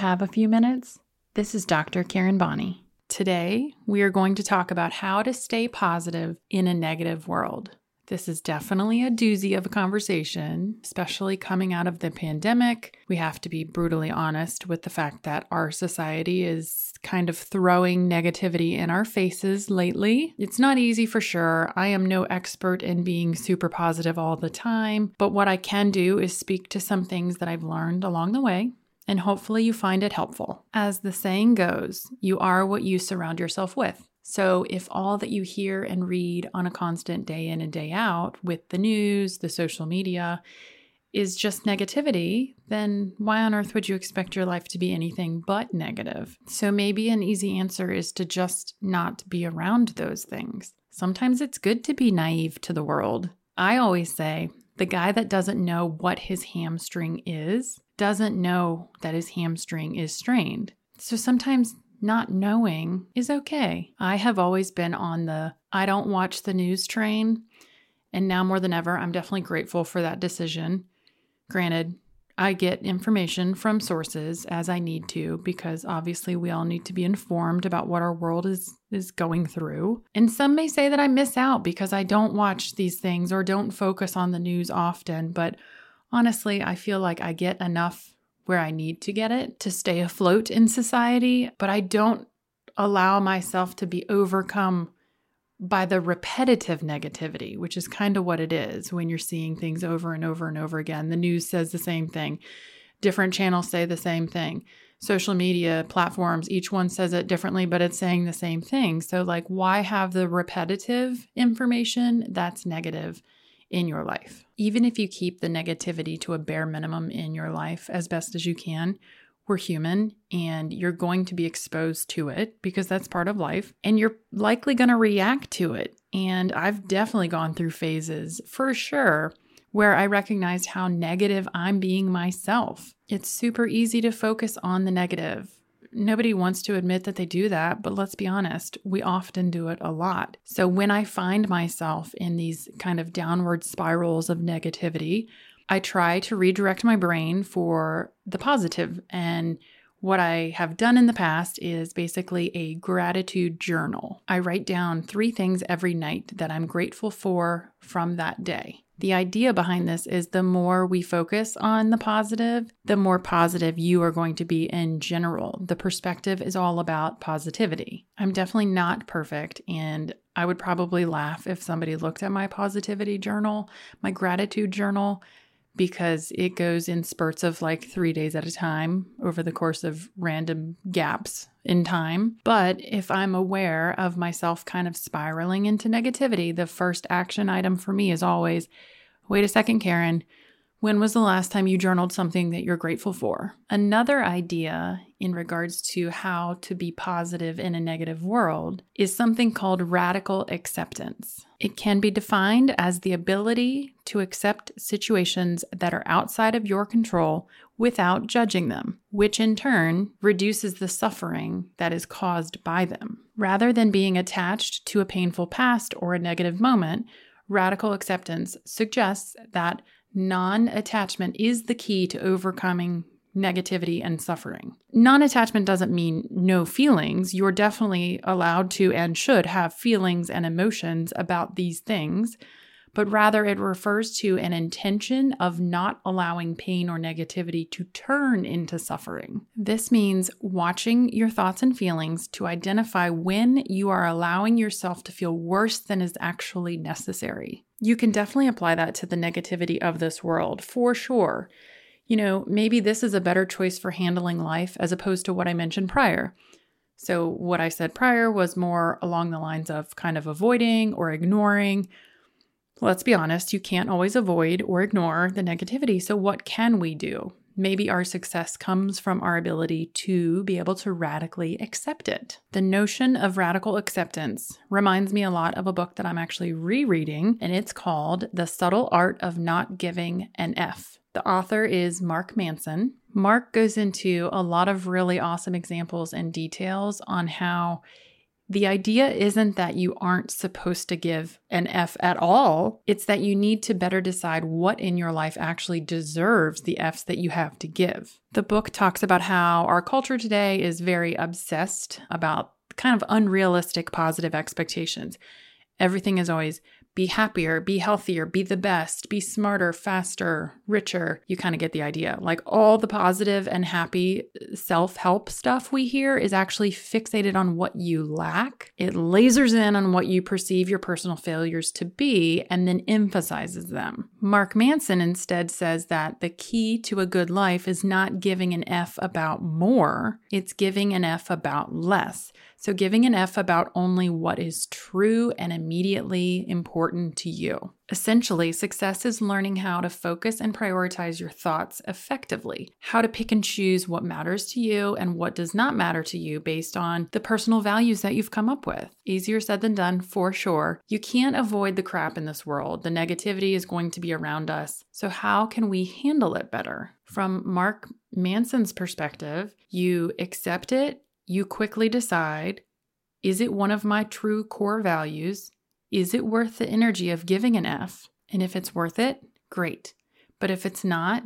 Have a few minutes? This is Dr. Karen Bonney. Today, we are going to talk about how to stay positive in a negative world. This is definitely a doozy of a conversation, especially coming out of the pandemic. We have to be brutally honest with the fact that our society is kind of throwing negativity in our faces lately. It's not easy for sure. I am no expert in being super positive all the time, but what I can do is speak to some things that I've learned along the way and hopefully you find it helpful. As the saying goes, you are what you surround yourself with. So, if all that you hear and read on a constant day in and day out with the news, the social media, is just negativity, then why on earth would you expect your life to be anything but negative? So, maybe an easy answer is to just not be around those things. Sometimes it's good to be naive to the world. I always say the guy that doesn't know what his hamstring is doesn't know that his hamstring is strained. So sometimes not knowing is okay. I have always been on the I don't watch the news train. And now more than ever, I'm definitely grateful for that decision. Granted, I get information from sources as I need to because obviously we all need to be informed about what our world is is going through. And some may say that I miss out because I don't watch these things or don't focus on the news often, but honestly, I feel like I get enough where I need to get it to stay afloat in society, but I don't allow myself to be overcome by the repetitive negativity, which is kind of what it is when you're seeing things over and over and over again. The news says the same thing, different channels say the same thing. Social media platforms, each one says it differently, but it's saying the same thing. So, like, why have the repetitive information that's negative? in your life. Even if you keep the negativity to a bare minimum in your life as best as you can, we're human and you're going to be exposed to it because that's part of life and you're likely going to react to it. And I've definitely gone through phases for sure where I recognized how negative I'm being myself. It's super easy to focus on the negative nobody wants to admit that they do that, but let's be honest, we often do it a lot. So when I find myself in these kind of downward spirals of negativity, I try to redirect my brain for the positive. And what I have done in the past is basically a gratitude journal. I write down three things every night that I'm grateful for from that day. The idea behind this is the more we focus on the positive, the more positive you are going to be in general. The perspective is all about positivity. I'm definitely not perfect, and I would probably laugh if somebody looked at my positivity journal, my gratitude journal, because it goes in spurts of like three days at a time over the course of random gaps in time. But if I'm aware of myself kind of spiraling into negativity, the first action item for me is always wait a second, Karen. When was the last time you journaled something that you're grateful for? Another idea in regards to how to be positive in a negative world is something called radical acceptance. It can be defined as the ability to accept situations that are outside of your control without judging them, which in turn reduces the suffering that is caused by them. Rather than being attached to a painful past or a negative moment, radical acceptance suggests that Non attachment is the key to overcoming negativity and suffering. Non attachment doesn't mean no feelings. You're definitely allowed to and should have feelings and emotions about these things, but rather it refers to an intention of not allowing pain or negativity to turn into suffering. This means watching your thoughts and feelings to identify when you are allowing yourself to feel worse than is actually necessary you can definitely apply that to the negativity of this world for sure. You know, maybe this is a better choice for handling life as opposed to what I mentioned prior. So, what I said prior was more along the lines of kind of avoiding or ignoring. Let's be honest, you can't always avoid or ignore the negativity. So, what can we do? Maybe our success comes from our ability to be able to radically accept it. The notion of radical acceptance reminds me a lot of a book that I'm actually rereading, and it's called The Subtle Art of Not Giving an F. The author is Mark Manson. Mark goes into a lot of really awesome examples and details on how The idea isn't that you aren't supposed to give an F at all. It's that you need to better decide what in your life actually deserves the Fs that you have to give. The book talks about how our culture today is very obsessed about kind of unrealistic positive expectations. Everything is always be happier, be healthier, be the best, be smarter, faster, richer. You kind of get the idea. Like all the positive and happy uh, self help stuff we hear is actually fixated on what you lack. It lasers in on what you perceive your personal failures to be and then emphasizes them. Mark Manson instead says that the key to a good life is not giving an F about more, it's giving an F about less. So, giving an F about only what is true and immediately important to you. Essentially, success is learning how to focus and prioritize your thoughts effectively, how to pick and choose what matters to you and what does not matter to you based on the personal values that you've come up with. Easier said than done, for sure. You can't avoid the crap in this world. The negativity is going to be around us. So, how can we handle it better? From Mark Manson's perspective, you accept it you quickly decide is it one of my true core values? Is it worth the energy of giving an F? And if it's worth it, great. But if it's not,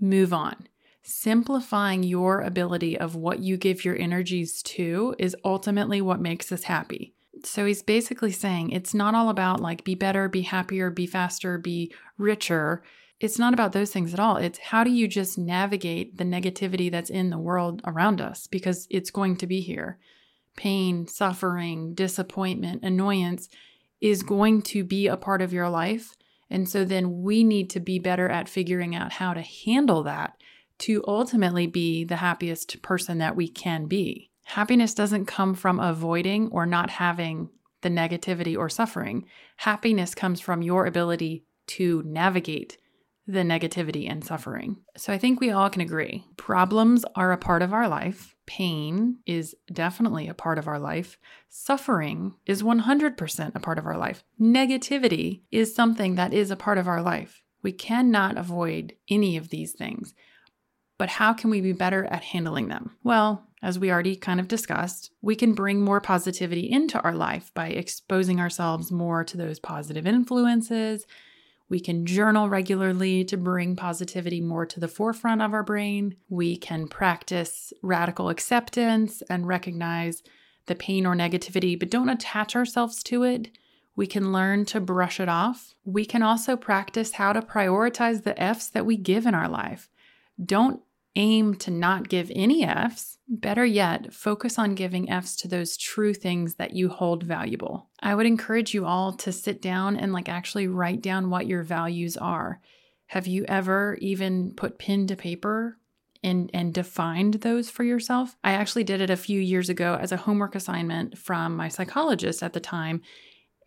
move on. Simplifying your ability of what you give your energies to is ultimately what makes us happy. So he's basically saying it's not all about like be better, be happier, be faster, be richer it's not about those things at all. It's how do you just navigate the negativity that's in the world around us because it's going to be here. Pain, suffering, disappointment, annoyance is going to be a part of your life. And so then we need to be better at figuring out how to handle that to ultimately be the happiest person that we can be. Happiness doesn't come from avoiding or not having the negativity or suffering. Happiness comes from your ability to navigate the negativity and suffering. So I think we all can agree problems are a part of our life. Pain is definitely a part of our life. Suffering is 100% a part of our life. Negativity is something that is a part of our life. We cannot avoid any of these things. But how can we be better at handling them? Well, as we already kind of discussed, we can bring more positivity into our life by exposing ourselves more to those positive influences we can journal regularly to bring positivity more to the forefront of our brain. We can practice radical acceptance and recognize the pain or negativity, but don't attach ourselves to it. We can learn to brush it off. We can also practice how to prioritize the F's that we give in our life. Don't aim to not give any F's. Better yet, focus on giving F's to those true things that you hold valuable. I would encourage you all to sit down and like actually write down what your values are. Have you ever even put pen to paper and, and defined those for yourself? I actually did it a few years ago as a homework assignment from my psychologist at the time.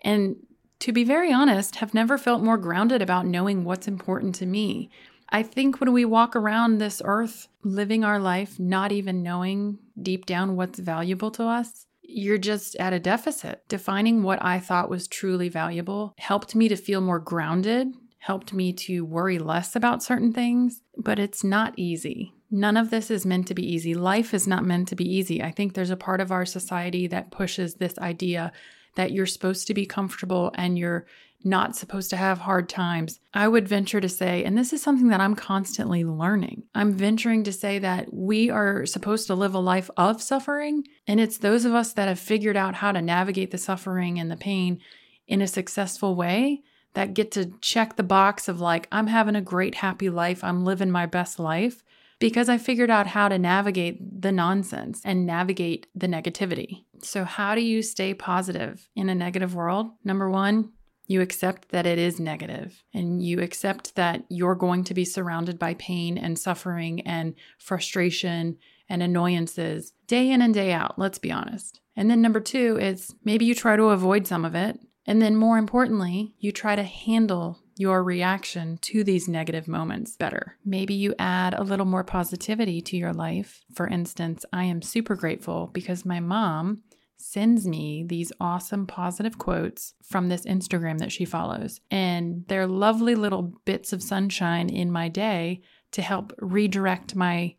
And to be very honest, have never felt more grounded about knowing what's important to me. I think when we walk around this earth living our life, not even knowing deep down what's valuable to us, you're just at a deficit. Defining what I thought was truly valuable helped me to feel more grounded, helped me to worry less about certain things, but it's not easy. None of this is meant to be easy. Life is not meant to be easy. I think there's a part of our society that pushes this idea that you're supposed to be comfortable and you're not supposed to have hard times. I would venture to say, and this is something that I'm constantly learning, I'm venturing to say that we are supposed to live a life of suffering. And it's those of us that have figured out how to navigate the suffering and the pain in a successful way that get to check the box of like, I'm having a great, happy life, I'm living my best life. Because I figured out how to navigate the nonsense and navigate the negativity. So, how do you stay positive in a negative world? Number one, you accept that it is negative and you accept that you're going to be surrounded by pain and suffering and frustration and annoyances day in and day out, let's be honest. And then number two is maybe you try to avoid some of it. And then more importantly, you try to handle your reaction to these negative moments better. Maybe you add a little more positivity to your life. For instance, I am super grateful because my mom sends me these awesome positive quotes from this Instagram that she follows. And they're lovely little bits of sunshine in my day to help redirect my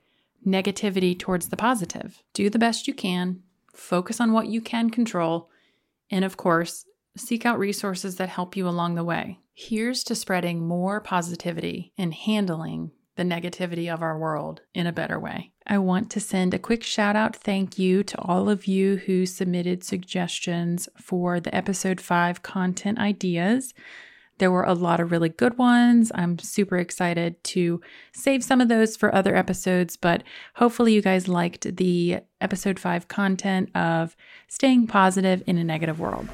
negativity towards the positive. Do the best you can. focus on what you can control, and of course, seek out resources that help you along the way. Here's to spreading more positivity and handling the negativity of our world in a better way. I want to send a quick shout out thank you to all of you who submitted suggestions for the episode 5 content ideas. There were a lot of really good ones. I'm super excited to save some of those for other episodes, but hopefully, you guys liked the episode 5 content of staying positive in a negative world.